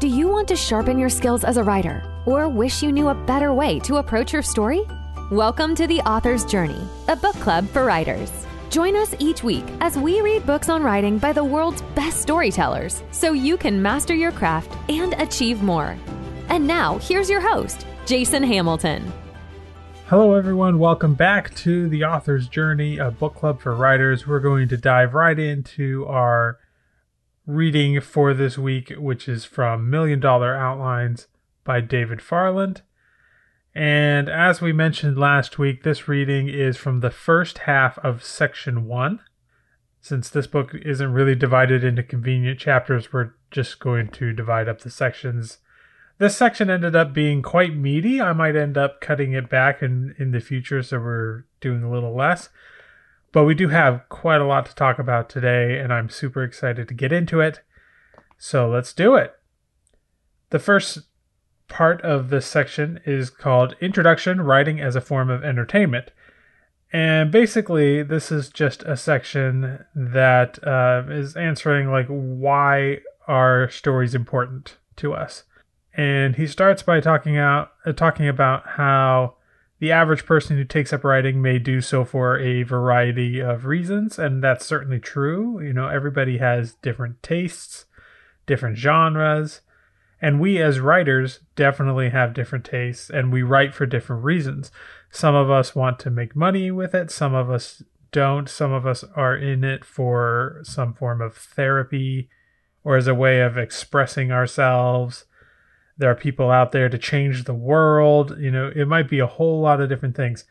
Do you want to sharpen your skills as a writer or wish you knew a better way to approach your story? Welcome to The Author's Journey, a book club for writers. Join us each week as we read books on writing by the world's best storytellers so you can master your craft and achieve more. And now, here's your host, Jason Hamilton. Hello, everyone. Welcome back to The Author's Journey, a book club for writers. We're going to dive right into our reading for this week, which is from Million Dollar Outlines by David Farland. And as we mentioned last week, this reading is from the first half of section one. Since this book isn't really divided into convenient chapters, we're just going to divide up the sections. This section ended up being quite meaty. I might end up cutting it back in, in the future, so we're doing a little less. But we do have quite a lot to talk about today, and I'm super excited to get into it. So let's do it. The first part of this section is called Introduction Writing as a Form of Entertainment. And basically, this is just a section that uh, is answering, like, why are stories important to us? And he starts by talking out uh, talking about how the average person who takes up writing may do so for a variety of reasons, and that's certainly true. You know, everybody has different tastes, different genres, and we as writers definitely have different tastes, and we write for different reasons. Some of us want to make money with it, some of us don't. Some of us are in it for some form of therapy or as a way of expressing ourselves there are people out there to change the world. You know, it might be a whole lot of different things.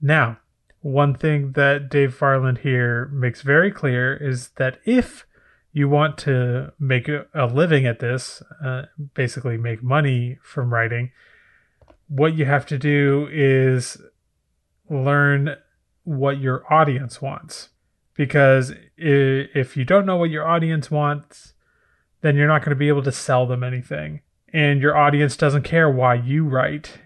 Now, one thing that Dave Farland here makes very clear is that if you want to make a living at this, uh, basically make money from writing, what you have to do is learn what your audience wants. Because if you don't know what your audience wants, then you're not going to be able to sell them anything and your audience doesn't care why you write.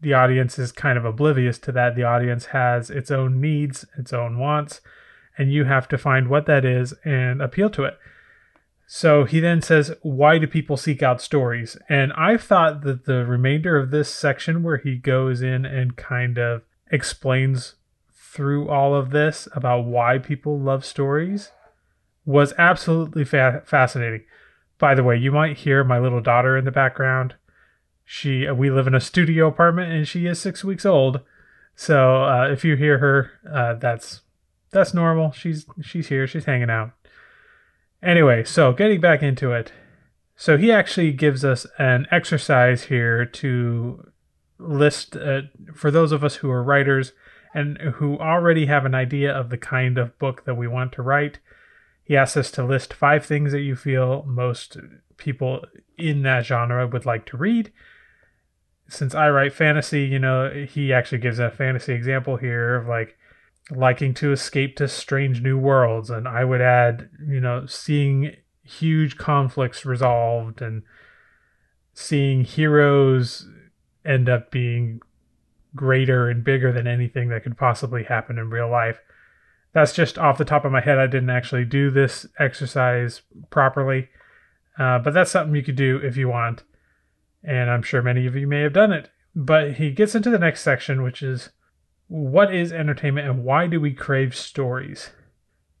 The audience is kind of oblivious to that. The audience has its own needs, its own wants, and you have to find what that is and appeal to it. So he then says, Why do people seek out stories? And I thought that the remainder of this section, where he goes in and kind of explains through all of this about why people love stories, was absolutely fa- fascinating. By the way, you might hear my little daughter in the background. She we live in a studio apartment and she is six weeks old. So uh, if you hear her, uh, that's that's normal. She's she's here. She's hanging out. Anyway, so getting back into it. So he actually gives us an exercise here to list uh, for those of us who are writers and who already have an idea of the kind of book that we want to write. He asks us to list five things that you feel most people in that genre would like to read. Since I write fantasy, you know, he actually gives a fantasy example here of like liking to escape to strange new worlds. And I would add, you know, seeing huge conflicts resolved and seeing heroes end up being greater and bigger than anything that could possibly happen in real life that's just off the top of my head. I didn't actually do this exercise properly, uh, but that's something you could do if you want. And I'm sure many of you may have done it. But he gets into the next section, which is what is entertainment and why do we crave stories?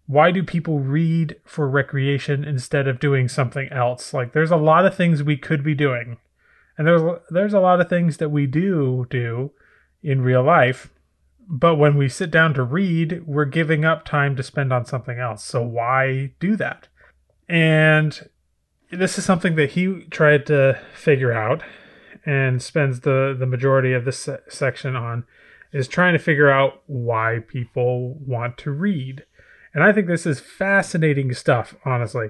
Why do people read for recreation instead of doing something else? Like there's a lot of things we could be doing. And there's there's a lot of things that we do do in real life but when we sit down to read, we're giving up time to spend on something else. So why do that? And this is something that he tried to figure out and spends the, the majority of this section on is trying to figure out why people want to read. And I think this is fascinating stuff, honestly.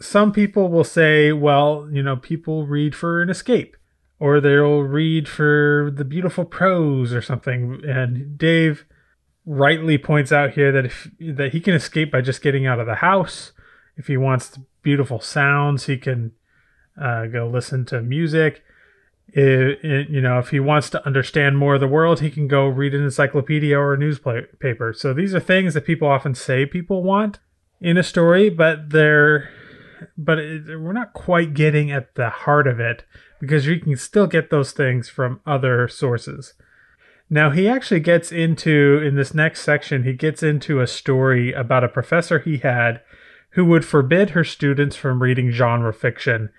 Some people will say, well, you know, people read for an escape or they'll read for the beautiful prose or something. And Dave rightly points out here that if that he can escape by just getting out of the house. If he wants beautiful sounds, he can uh, go listen to music. It, it, you know, if he wants to understand more of the world, he can go read an encyclopedia or a newspaper. So these are things that people often say people want in a story, but they're but it, we're not quite getting at the heart of it because you can still get those things from other sources. Now, he actually gets into, in this next section, he gets into a story about a professor he had who would forbid her students from reading genre fiction.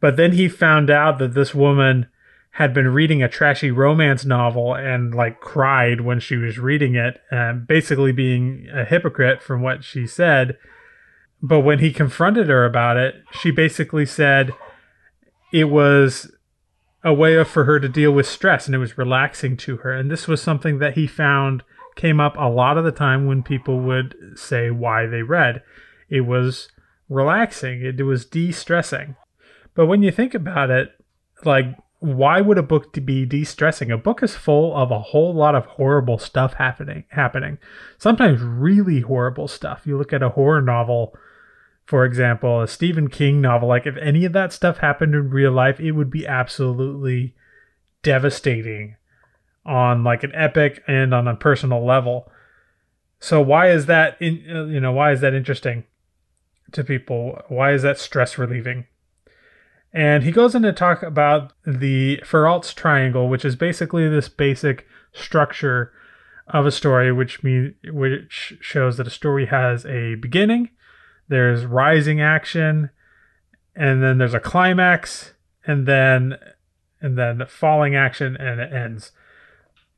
But then he found out that this woman had been reading a trashy romance novel and like cried when she was reading it, and basically being a hypocrite from what she said. But when he confronted her about it, she basically said it was a way for her to deal with stress and it was relaxing to her. And this was something that he found came up a lot of the time when people would say why they read. It was relaxing, it, was de stressing. But when you think about it, like, why would a book be de-stressing? A book is full of a whole lot of horrible stuff happening happening. Sometimes really horrible stuff. You look at a horror novel for example, a Stephen King novel, like if any of that stuff happened in real life, it would be absolutely devastating on like an epic and on a personal level. So why is that in uh, you know, why is that interesting to people? Why is that stress relieving? And he goes in to talk about the Ferralt's triangle, which is basically this basic structure of a story, which means which shows that a story has a beginning, there's rising action, and then there's a climax, and then and then falling action, and it ends.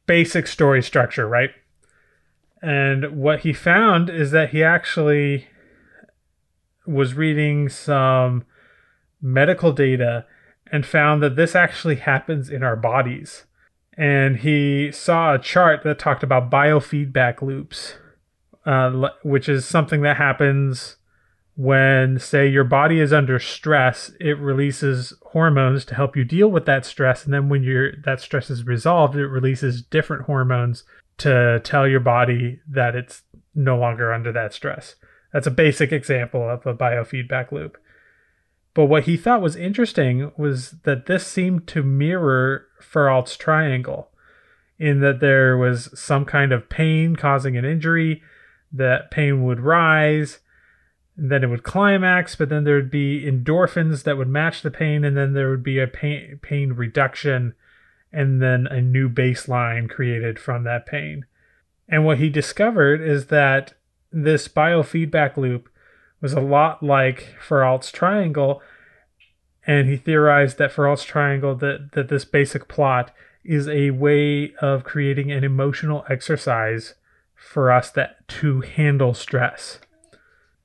Basic story structure, right? And what he found is that he actually was reading some medical data and found that this actually happens in our bodies. And he saw a chart that talked about biofeedback loops, uh, which is something that happens when say your body is under stress it releases hormones to help you deal with that stress. And then when your that stress is resolved it releases different hormones to tell your body that it's no longer under that stress. That's a basic example of a biofeedback loop but what he thought was interesting was that this seemed to mirror Ferralt's triangle in that there was some kind of pain causing an injury that pain would rise then it would climax, but then there would be endorphins that would match the pain, and then there would be a pain pain reduction, and then a new baseline created from that pain. And what he discovered is that this biofeedback loop was a lot like Ferralt's triangle, and he theorized that Ferralt's triangle that that this basic plot is a way of creating an emotional exercise for us that to handle stress.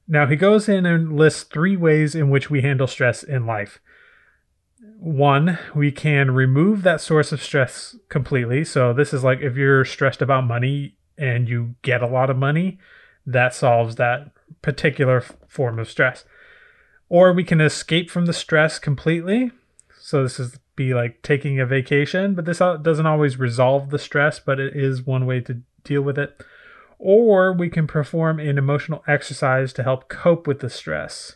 Now, he goes in and lists three ways in which we handle stress in life. One, we can remove that source of stress completely. So, this is like if you're stressed about money and you get a lot of money, that solves that particular form of stress. Or we can escape from the stress completely. So, this is be like taking a vacation, but this doesn't always resolve the stress, but it is one way to deal with it or we can perform an emotional exercise to help cope with the stress.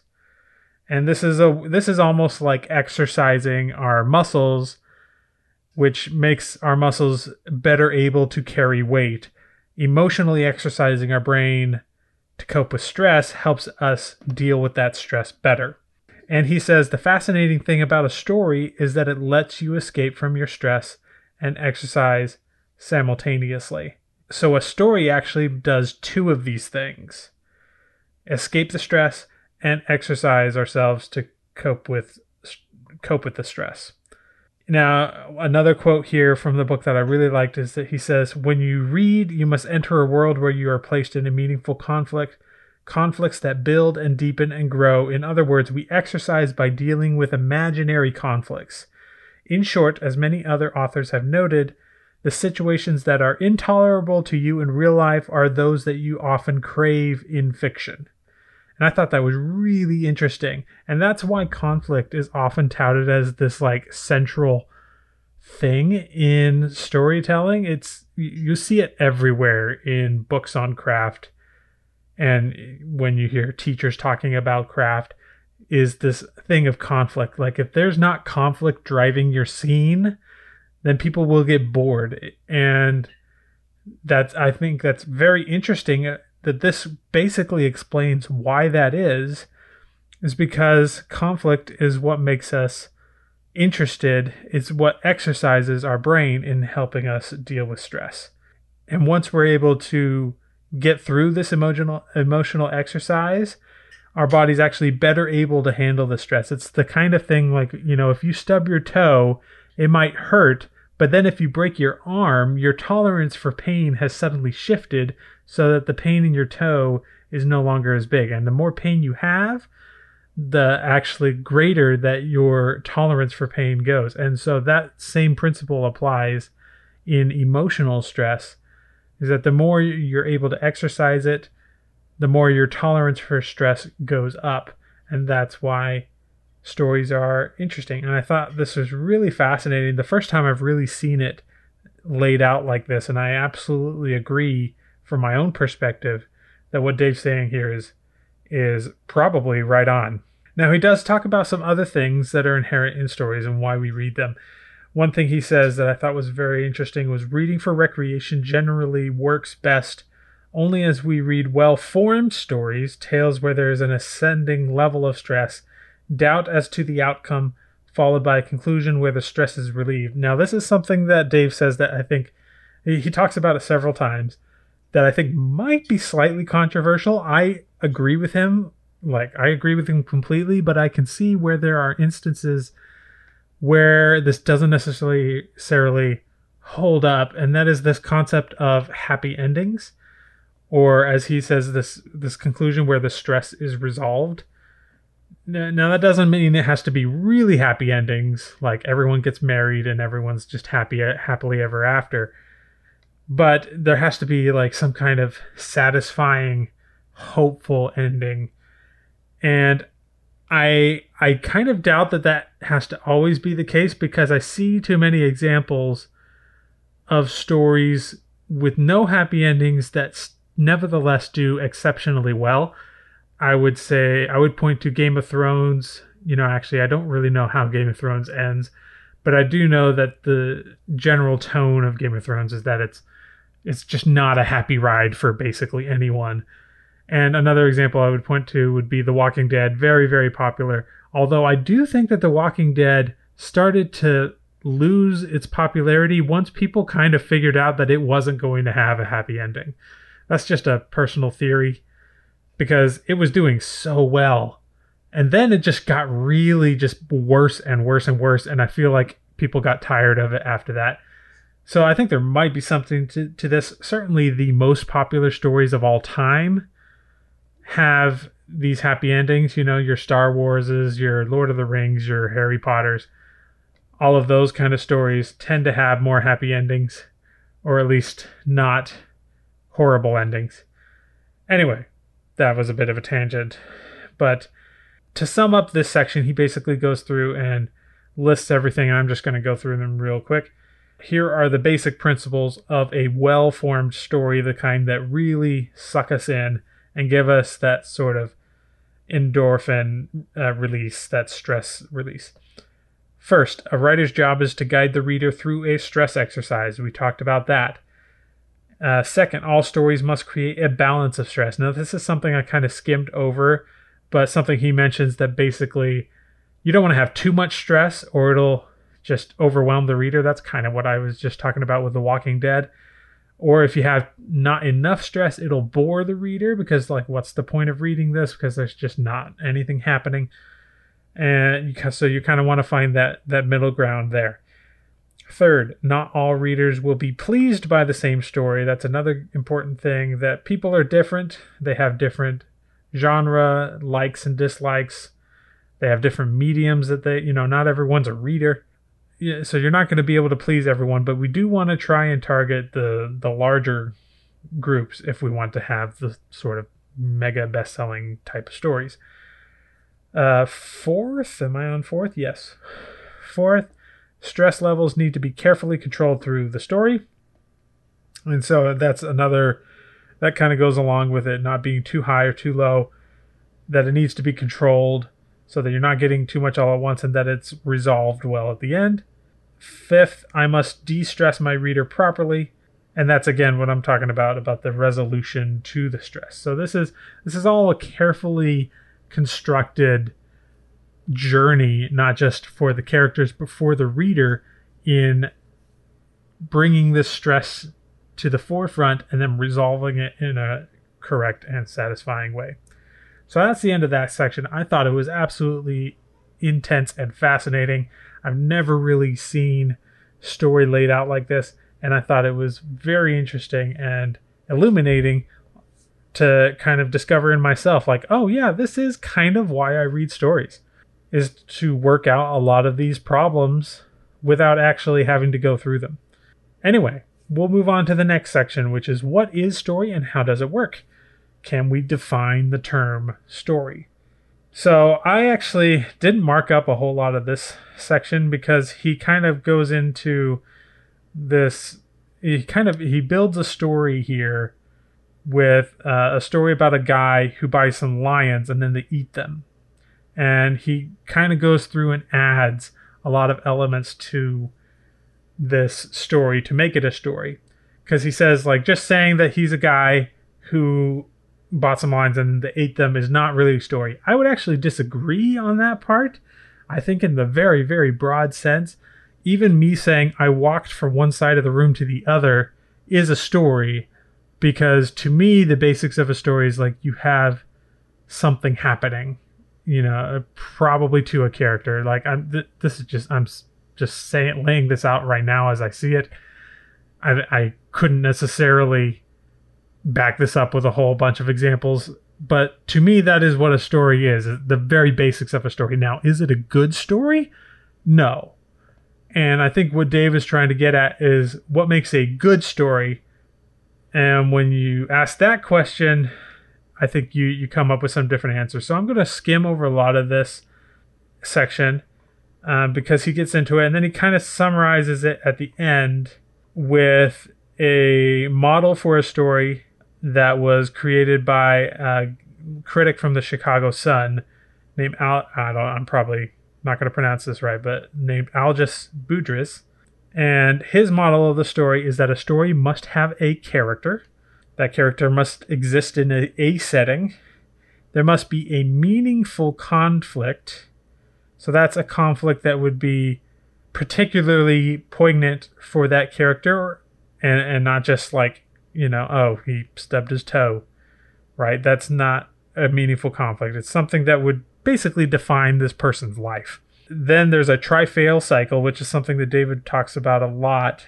And this is a this is almost like exercising our muscles which makes our muscles better able to carry weight. Emotionally exercising our brain to cope with stress helps us deal with that stress better. And he says the fascinating thing about a story is that it lets you escape from your stress and exercise simultaneously. So a story actually does two of these things escape the stress and exercise ourselves to cope with cope with the stress. Now, another quote here from the book that I really liked is that he says, When you read, you must enter a world where you are placed in a meaningful conflict, conflicts that build and deepen and grow. In other words, we exercise by dealing with imaginary conflicts. In short, as many other authors have noted, the situations that are intolerable to you in real life are those that you often crave in fiction. And I thought that was really interesting. And that's why conflict is often touted as this like central thing in storytelling. It's you see it everywhere in books on craft and when you hear teachers talking about craft is this thing of conflict. Like if there's not conflict driving your scene, then people will get bored. And that's, I think that's very interesting uh, that this basically explains why that is, is because conflict is what makes us interested, it's what exercises our brain in helping us deal with stress. And once we're able to get through this emotional emotional exercise, our body's actually better able to handle the stress. It's the kind of thing like, you know, if you stub your toe, it might hurt, but then if you break your arm, your tolerance for pain has suddenly shifted so that the pain in your toe is no longer as big. And the more pain you have, the actually greater that your tolerance for pain goes. And so that same principle applies in emotional stress is that the more you're able to exercise it, the more your tolerance for stress goes up. And that's why stories are interesting. And I thought this was really fascinating. The first time I've really seen it laid out like this. And I absolutely agree from my own perspective that what Dave's saying here is is probably right on. Now he does talk about some other things that are inherent in stories and why we read them. One thing he says that I thought was very interesting was reading for recreation generally works best only as we read well formed stories, tales where there is an ascending level of stress, doubt as to the outcome, followed by a conclusion where the stress is relieved. Now, this is something that Dave says that I think he talks about it several times that I think might be slightly controversial. I agree with him. Like, I agree with him completely, but I can see where there are instances where this doesn't necessarily hold up, and that is this concept of happy endings, or as he says, this this conclusion where the stress is resolved. Now that doesn't mean it has to be really happy endings, like everyone gets married and everyone's just happy happily ever after. But there has to be like some kind of satisfying, hopeful ending. And I I kind of doubt that that has to always be the case because I see too many examples of stories with no happy endings that nevertheless do exceptionally well. I would say I would point to Game of Thrones. You know, actually, I don't really know how Game of Thrones ends, but I do know that the general tone of Game of Thrones is that it's it's just not a happy ride for basically anyone. And another example I would point to would be The Walking Dead, very, very popular. Although I do think that The Walking Dead started to lose its popularity once people kind of figured out that it wasn't going to have a happy ending. That's just a personal theory because it was doing so well. And then it just got really just worse and worse and worse. And I feel like people got tired of it after that. So I think there might be something to, to this. Certainly the most popular stories of all time have these happy endings. You know, your Star Warses, your Lord of the Rings, your Harry Potters, all of those kind of stories tend to have more happy endings, or at least not horrible endings. Anyway, that was a bit of a tangent. But to sum up this section, he basically goes through and lists everything. And I'm just going to go through them real quick. Here are the basic principles of a well formed story, the kind that really suck us in and give us that sort of endorphin uh, release, that stress release. First, a writer's job is to guide the reader through a stress exercise. We talked about that. Uh, second, all stories must create a balance of stress. Now, this is something I kind of skimmed over, but something he mentions that basically you don't want to have too much stress or it'll just overwhelm the reader. That's kind of what I was just talking about with The Walking Dead. Or if you have not enough stress it'll bore the reader because like what's the point of reading this? Because there's just not anything happening. And so you kind of want to find that that middle ground there. Third not all readers will be pleased by the same story. That's another important thing that people are different. They have different genre likes and dislikes. They have different mediums that they you know not everyone's a reader yeah, so you're not going to be able to please everyone, but we do want to try and target the the larger groups if we want to have the sort of mega best-selling type of stories. Uh, fourth, am I on fourth? Yes. Fourth, stress levels need to be carefully controlled through the story. And so that's another that kind of goes along with it not being too high or too low, that it needs to be controlled so that you're not getting too much all at once and that it's resolved well at the end. Fifth, I must de stress my reader properly. And that's again what I'm talking about about the resolution to the stress. So this is this is all a carefully constructed journey, not just for the characters, but for the reader in bringing this stress to the forefront and then resolving it in a correct and satisfying way. So that's the end of that section. I thought it was absolutely intense and fascinating. I've never really seen story laid out like this, and I thought it was very interesting and illuminating to kind of discover in myself like, oh yeah, this is kind of why I read stories is to work out a lot of these problems without actually having to go through them. Anyway, we'll move on to the next section, which is what is story and how does it work? Can we define the term story? So I actually didn't mark up a whole lot of this section because he kind of goes into this he kind of he builds a story here with uh, a story about a guy who buys some lions and then they eat them and he kind of goes through and adds a lot of elements to this story to make it a story because he says like just saying that he's a guy who bought some lions and ate them is not really a story i would actually disagree on that part i think in the very very broad sense even me saying i walked from one side of the room to the other is a story because to me the basics of a story is like you have something happening you know, probably to a character. Like I'm, th- this is just I'm just saying laying this out right now as I see it. I, I couldn't necessarily back this up with a whole bunch of examples, but to me that is what a story is. The very basics of a story. Now, is it a good story? No. And I think what Dave is trying to get at is what makes a good story. And when you ask that question, I think you you come up with some different answers. So I'm going to skim over a lot of this section uh, because he gets into it, and then he kind of summarizes it at the end with a model for a story that was created by a critic from the Chicago Sun named Al. I don't. I'm probably not going to pronounce this right, but named Algis Budrys. And his model of the story is that a story must have a character that character must exist in a, a setting. There must be a meaningful conflict. So that's a conflict that would be particularly poignant for that character and, and not just like, you know, oh, he stubbed his toe, right? That's not a meaningful conflict. It's something that would basically define this person's life. Then there's a try fail cycle, which is something that David talks about a lot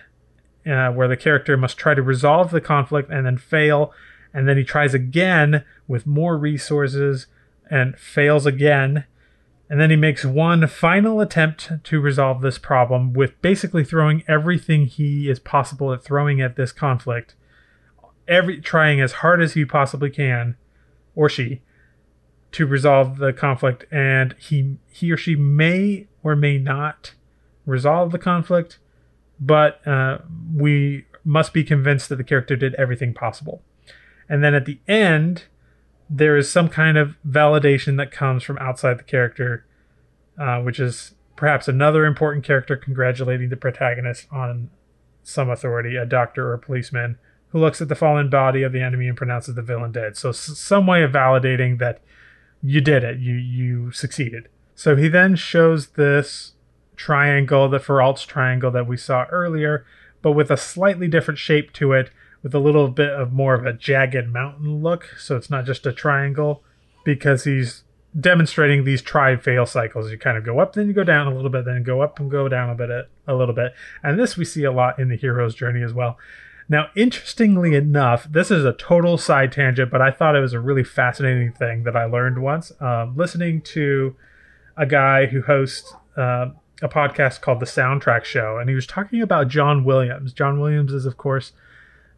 uh, where the character must try to resolve the conflict and then fail, and then he tries again with more resources and fails again. And then he makes one final attempt to resolve this problem with basically throwing everything he is possible at throwing at this conflict, every trying as hard as he possibly can, or she, to resolve the conflict. And he he or she may or may not resolve the conflict, but uh, we must be convinced that the character did everything possible. And then at the end, there is some kind of validation that comes from outside the character, uh, which is perhaps another important character congratulating the protagonist on some authority, a doctor or a policeman who looks at the fallen body of the enemy and pronounces the villain dead. So some way of validating that you did it, you you succeeded. So he then shows this triangle, the Feralt's triangle that we saw earlier, but with a slightly different shape to it, with a little bit of more of a jagged mountain look. So it's not just a triangle, because he's demonstrating these try fail cycles. You kind of go up, then you go down a little bit, then go up and go down a bit, a little bit. And this we see a lot in the hero's journey as well. Now, interestingly enough, this is a total side tangent, but I thought it was a really fascinating thing that I learned once um, listening to a guy who hosts uh, a podcast called The Soundtrack Show, and he was talking about John Williams. John Williams is, of course,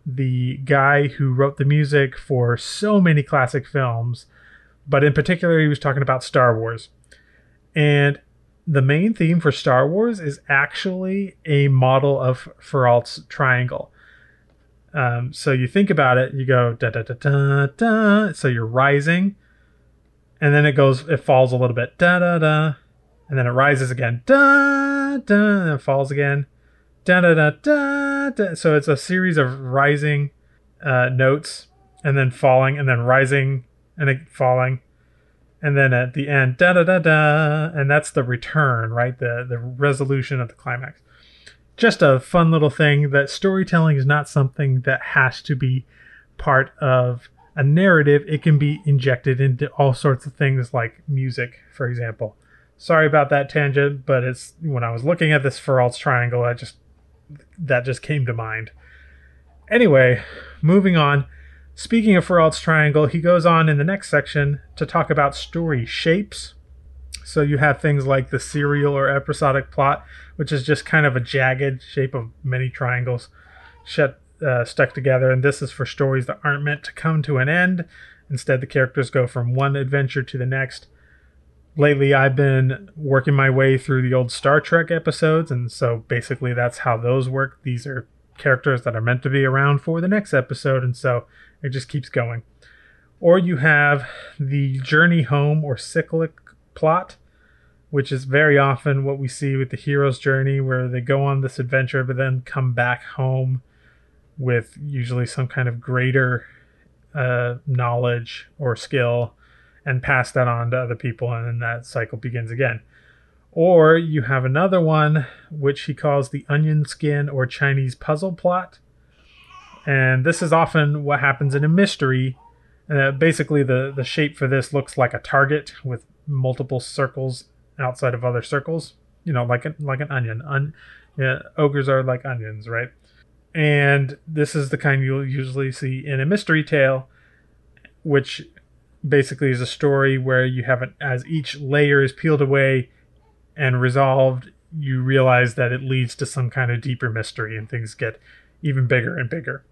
the guy who wrote the music for so many classic films, but in particular, he was talking about Star Wars. And the main theme for Star Wars is actually a model of Feralt's triangle. Um, so you think about it, you go da da da da da. So you're rising, and then it goes, it falls a little bit da da da, and then it rises again, da da, and falls again, da da da da. da. So it's a series of rising uh, notes, and then falling, and then rising, and then falling, and then at the end, da da da da, and that's the return, right? The the resolution of the climax. Just a fun little thing that storytelling is not something that has to be part of a narrative. It can be injected into all sorts of things like music, for example. Sorry about that tangent, but it's when I was looking at this Feralt's triangle, I just that just came to mind. Anyway, moving on. Speaking of Feralt's triangle, he goes on in the next section to talk about story shapes. So you have things like the serial or episodic plot, which is just kind of a jagged shape of many triangles shut, uh, stuck together. And this is for stories that aren't meant to come to an end. Instead, the characters go from one adventure to the next. Lately, I've been working my way through the old Star Trek episodes, and so basically that's how those work. These are characters that are meant to be around for the next episode, and so it just keeps going. Or you have the journey home or cyclic plot, which is very often what we see with the hero's journey, where they go on this adventure but then come back home with usually some kind of greater uh, knowledge or skill and pass that on to other people, and then that cycle begins again. Or you have another one, which he calls the onion skin or Chinese puzzle plot. And this is often what happens in a mystery. Uh, basically, the, the shape for this looks like a target with multiple circles outside of other circles. You know, like a, like an onion. Un, yeah, ogres are like onions, right? And this is the kind you'll usually see in a mystery tale, which basically is a story where you have it as each layer is peeled away and resolved, you realize that it leads to some kind of deeper mystery and things get even bigger and bigger.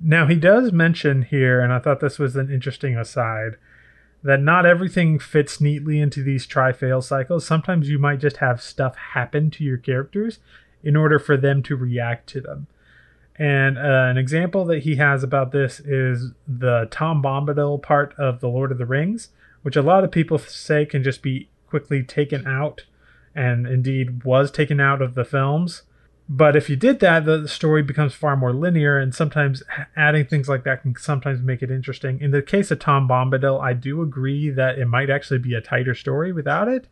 Now, he does mention here, and I thought this was an interesting aside, that not everything fits neatly into these try fail cycles. Sometimes you might just have stuff happen to your characters in order for them to react to them. And uh, an example that he has about this is the Tom Bombadil part of The Lord of the Rings, which a lot of people say can just be quickly taken out, and indeed was taken out of the films. But if you did that, the story becomes far more linear, and sometimes adding things like that can sometimes make it interesting. In the case of Tom Bombadil, I do agree that it might actually be a tighter story without it.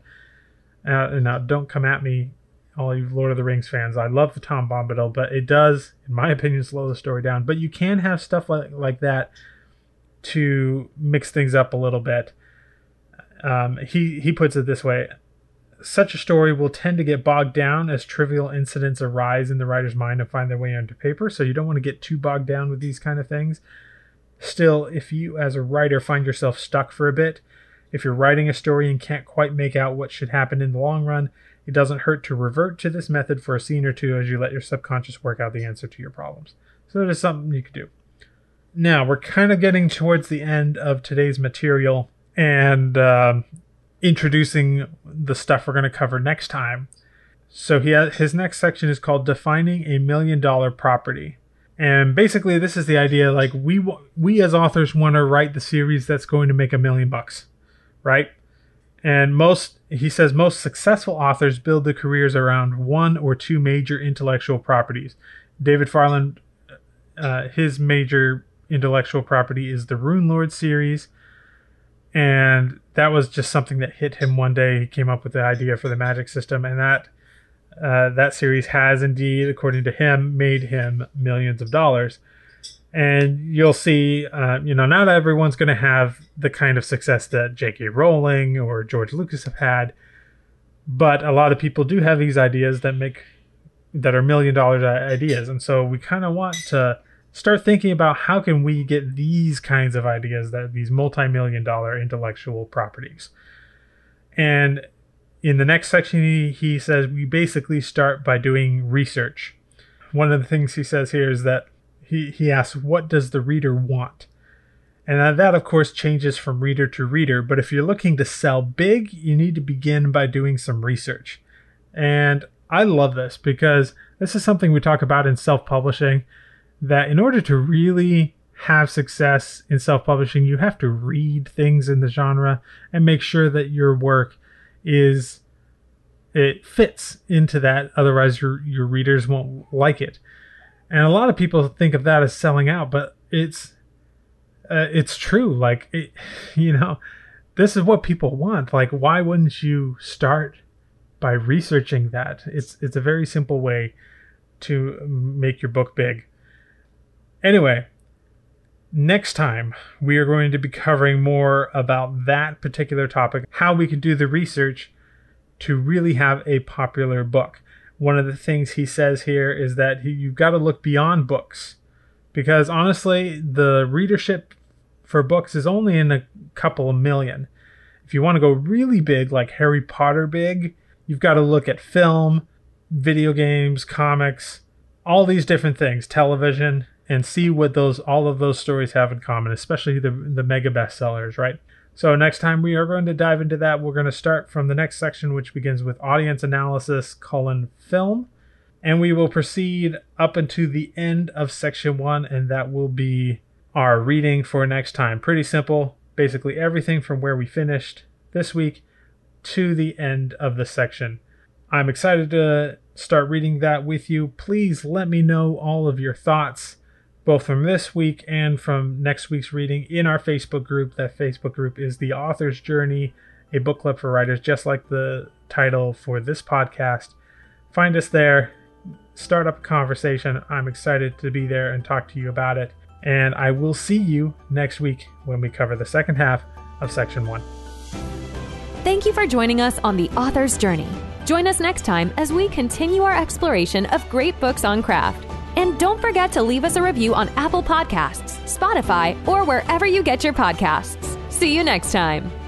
Uh, now, don't come at me all you Lord of the Rings fans. I love the Tom Bombadil, but it does, in my opinion, slow the story down. But you can have stuff like like that to mix things up a little bit. Um, he he puts it this way: such a story will tend to get bogged down as trivial incidents arise in the writer's mind and find their way onto paper. So you don't want to get too bogged down with these kind of things. Still, if you as a writer find yourself stuck for a bit, if you're writing a story and can't quite make out what should happen in the long run, it doesn't hurt to revert to this method for a scene or two as you let your subconscious work out the answer to your problems. So it is something you could do. Now, we're kind of getting towards the end of today's material and um, introducing the stuff we're going to cover next time. So he has, his next section is called Defining a Million Dollar Property. And basically, this is the idea like we we as authors want to write the series that's going to make a million bucks, right? And most, he says, most successful authors build their careers around one or two major intellectual properties. David Farland, uh, his major intellectual property is the Rune Lord series. And that was just something that hit him one day. He came up with the idea for the magic system, and that uh, that series has indeed, according to him, made him millions of dollars and you'll see, uh, you know, not everyone's going to have the kind of success that J.K. Rowling or George Lucas have had, but a lot of people do have these ideas that make that are million dollar ideas, and so we kind of want to start thinking about how can we get these kinds of ideas that these multi-million dollar intellectual properties and in the next section he, he says we basically start by doing research one of the things he says here is that he, he asks, What does the reader want? And that, of course, changes from reader to reader. But if you're looking to sell big, you need to begin by doing some research. And I love this because this is something we talk about in self publishing that in order to really have success in self publishing, you have to read things in the genre and make sure that your work is it fits into that otherwise your your readers won't like it and a lot of people think of that as selling out but it's uh, it's true like it, you know this is what people want. Like, why wouldn't you start by researching that? It's it's a very simple way to make your book big. Anyway, next time we are going to be covering more about that particular topic, how we can do the research to really have a popular book. One of the things he says here is that you've got to look beyond books because honestly, the readership for books is only in a couple of million. If you want to go really big, like Harry Potter big, you've got to look at film, video games, comics, all these different things, television, and see what those all of those stories have in common, especially the the mega bestsellers, right? So next time we are going to dive into that. We're going to start from the next section, which begins with audience analysis, colon film, and we will proceed up into the end of section one, and that will be our reading for next time. Pretty simple, basically everything from where we finished this week to the end of the section. I'm excited to start reading that with you. Please let me know all of your thoughts, both from this week and from next week's reading, in our Facebook group. That Facebook group is The Author's Journey, a book club for writers, just like the title for this podcast. Find us there, start up a conversation. I'm excited to be there and talk to you about it. And I will see you next week when we cover the second half of section one. Thank you for joining us on The Author's Journey. Join us next time as we continue our exploration of great books on craft. And don't forget to leave us a review on Apple Podcasts, Spotify, or wherever you get your podcasts. See you next time.